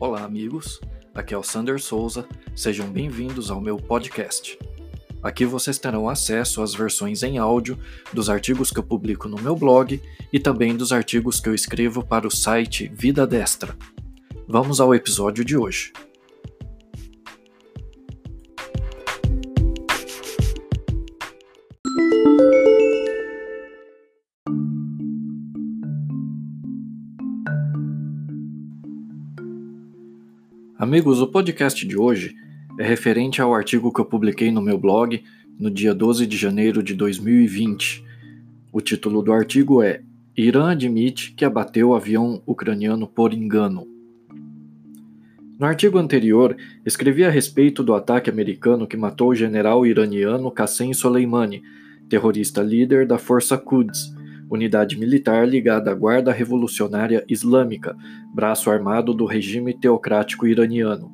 Olá, amigos. Aqui é o Sander Souza. Sejam bem-vindos ao meu podcast. Aqui vocês terão acesso às versões em áudio dos artigos que eu publico no meu blog e também dos artigos que eu escrevo para o site Vida Destra. Vamos ao episódio de hoje. Amigos, o podcast de hoje é referente ao artigo que eu publiquei no meu blog no dia 12 de janeiro de 2020. O título do artigo é Irã admite que abateu o avião ucraniano por engano. No artigo anterior, escrevi a respeito do ataque americano que matou o general iraniano Qassem Soleimani, terrorista líder da Força Quds, unidade militar ligada à Guarda Revolucionária Islâmica, braço armado do regime teocrático iraniano.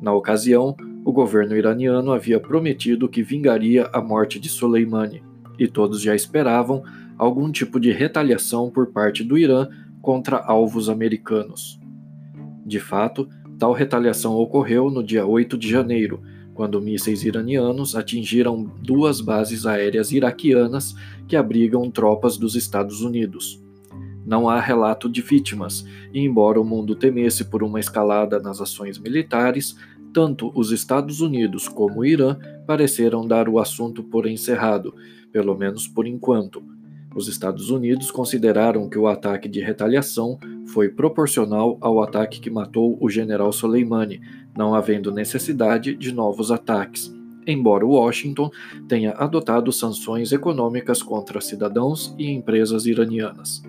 Na ocasião, o governo iraniano havia prometido que vingaria a morte de Soleimani, e todos já esperavam algum tipo de retaliação por parte do Irã contra alvos americanos. De fato, tal retaliação ocorreu no dia 8 de janeiro, quando mísseis iranianos atingiram duas bases aéreas iraquianas que abrigam tropas dos Estados Unidos. Não há relato de vítimas, e embora o mundo temesse por uma escalada nas ações militares, tanto os Estados Unidos como o Irã pareceram dar o assunto por encerrado, pelo menos por enquanto. Os Estados Unidos consideraram que o ataque de retaliação foi proporcional ao ataque que matou o general Soleimani, não havendo necessidade de novos ataques, embora Washington tenha adotado sanções econômicas contra cidadãos e empresas iranianas.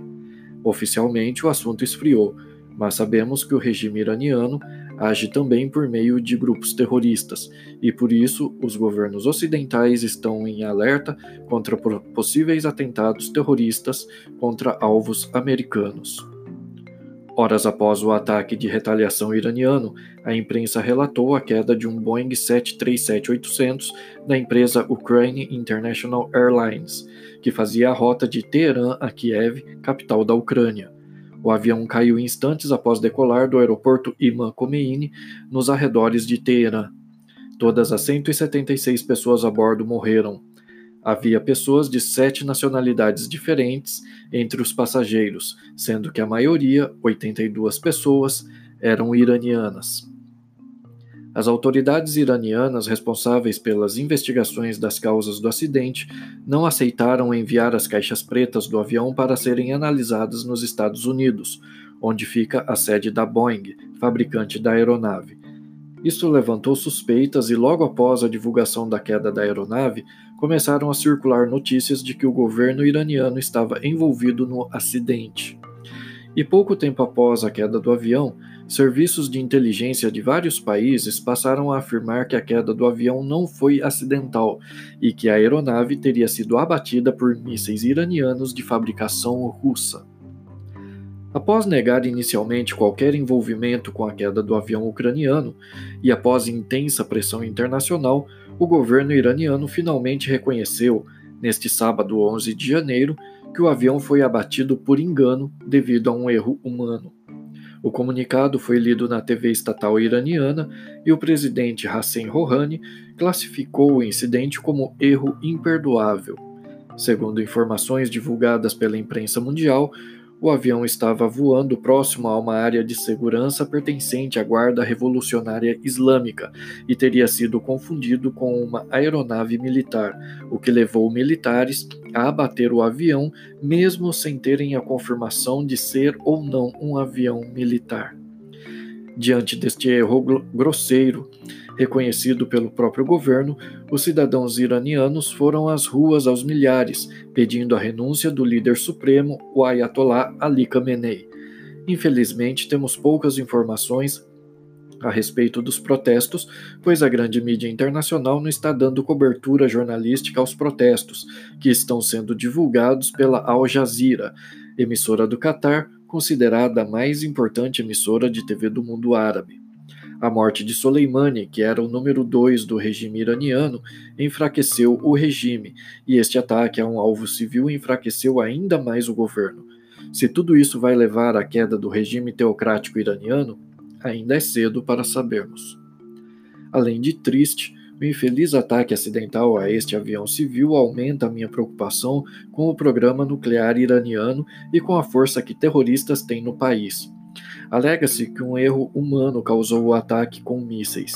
Oficialmente, o assunto esfriou, mas sabemos que o regime iraniano age também por meio de grupos terroristas, e por isso os governos ocidentais estão em alerta contra possíveis atentados terroristas contra alvos americanos. Horas após o ataque de retaliação iraniano, a imprensa relatou a queda de um Boeing 737-800 da empresa Ukraine International Airlines, que fazia a rota de Teherã a Kiev, capital da Ucrânia. O avião caiu instantes após decolar do aeroporto Imam Khomeini, nos arredores de Teherã. Todas as 176 pessoas a bordo morreram, Havia pessoas de sete nacionalidades diferentes entre os passageiros, sendo que a maioria, 82 pessoas, eram iranianas. As autoridades iranianas responsáveis pelas investigações das causas do acidente não aceitaram enviar as caixas pretas do avião para serem analisadas nos Estados Unidos, onde fica a sede da Boeing, fabricante da aeronave. Isso levantou suspeitas e, logo após a divulgação da queda da aeronave, começaram a circular notícias de que o governo iraniano estava envolvido no acidente. E pouco tempo após a queda do avião, serviços de inteligência de vários países passaram a afirmar que a queda do avião não foi acidental e que a aeronave teria sido abatida por mísseis iranianos de fabricação russa. Após negar inicialmente qualquer envolvimento com a queda do avião ucraniano e após intensa pressão internacional, o governo iraniano finalmente reconheceu, neste sábado 11 de janeiro, que o avião foi abatido por engano devido a um erro humano. O comunicado foi lido na TV estatal iraniana e o presidente Hassan Rouhani classificou o incidente como erro imperdoável. Segundo informações divulgadas pela imprensa mundial, o avião estava voando próximo a uma área de segurança pertencente à Guarda Revolucionária Islâmica e teria sido confundido com uma aeronave militar, o que levou militares a abater o avião, mesmo sem terem a confirmação de ser ou não um avião militar. Diante deste erro grosseiro, reconhecido pelo próprio governo, os cidadãos iranianos foram às ruas aos milhares, pedindo a renúncia do líder supremo, o Ayatollah Ali Khamenei. Infelizmente, temos poucas informações a respeito dos protestos, pois a grande mídia internacional não está dando cobertura jornalística aos protestos, que estão sendo divulgados pela Al Jazeera, emissora do Catar, considerada a mais importante emissora de TV do mundo árabe. A morte de Soleimani, que era o número dois do regime iraniano, enfraqueceu o regime, e este ataque a um alvo civil enfraqueceu ainda mais o governo. Se tudo isso vai levar à queda do regime teocrático iraniano, ainda é cedo para sabermos. Além de triste, o infeliz ataque acidental a este avião civil aumenta minha preocupação com o programa nuclear iraniano e com a força que terroristas têm no país. Alega-se que um erro humano causou o ataque com mísseis.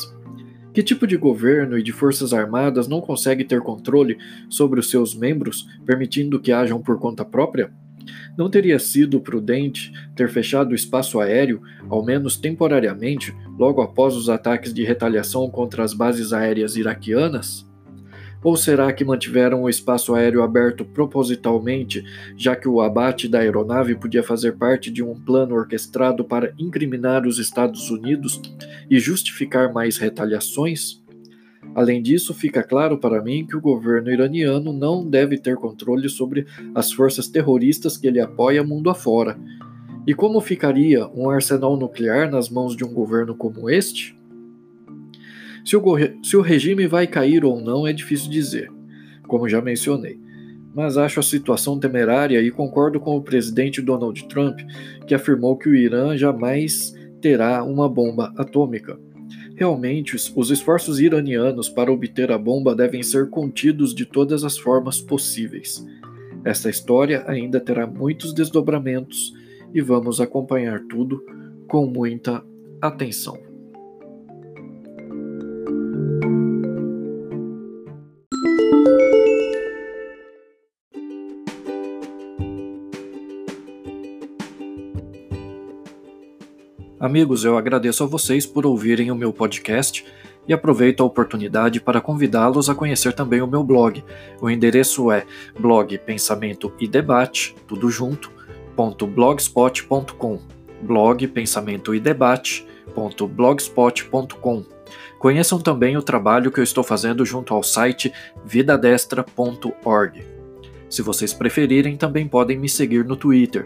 Que tipo de governo e de forças armadas não consegue ter controle sobre os seus membros, permitindo que hajam por conta própria? Não teria sido prudente ter fechado o espaço aéreo, ao menos temporariamente, logo após os ataques de retaliação contra as bases aéreas iraquianas? Ou será que mantiveram o espaço aéreo aberto propositalmente, já que o abate da aeronave podia fazer parte de um plano orquestrado para incriminar os Estados Unidos e justificar mais retaliações? Além disso, fica claro para mim que o governo iraniano não deve ter controle sobre as forças terroristas que ele apoia mundo afora. E como ficaria um arsenal nuclear nas mãos de um governo como este? Se o, se o regime vai cair ou não é difícil dizer, como já mencionei mas acho a situação temerária e concordo com o presidente Donald Trump, que afirmou que o Irã jamais terá uma bomba atômica. Realmente, os esforços iranianos para obter a bomba devem ser contidos de todas as formas possíveis. Esta história ainda terá muitos desdobramentos e vamos acompanhar tudo com muita atenção. Amigos, eu agradeço a vocês por ouvirem o meu podcast e aproveito a oportunidade para convidá-los a conhecer também o meu blog. O endereço é blog Pensamento e Debate, tudo junto, .blogspot.com blog Pensamento e Debate.blogspot.com Conheçam também o trabalho que eu estou fazendo junto ao site vidadestra.org. Se vocês preferirem, também podem me seguir no Twitter.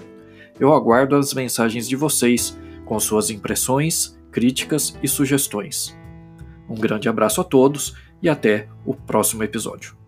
Eu aguardo as mensagens de vocês com suas impressões, críticas e sugestões. Um grande abraço a todos e até o próximo episódio.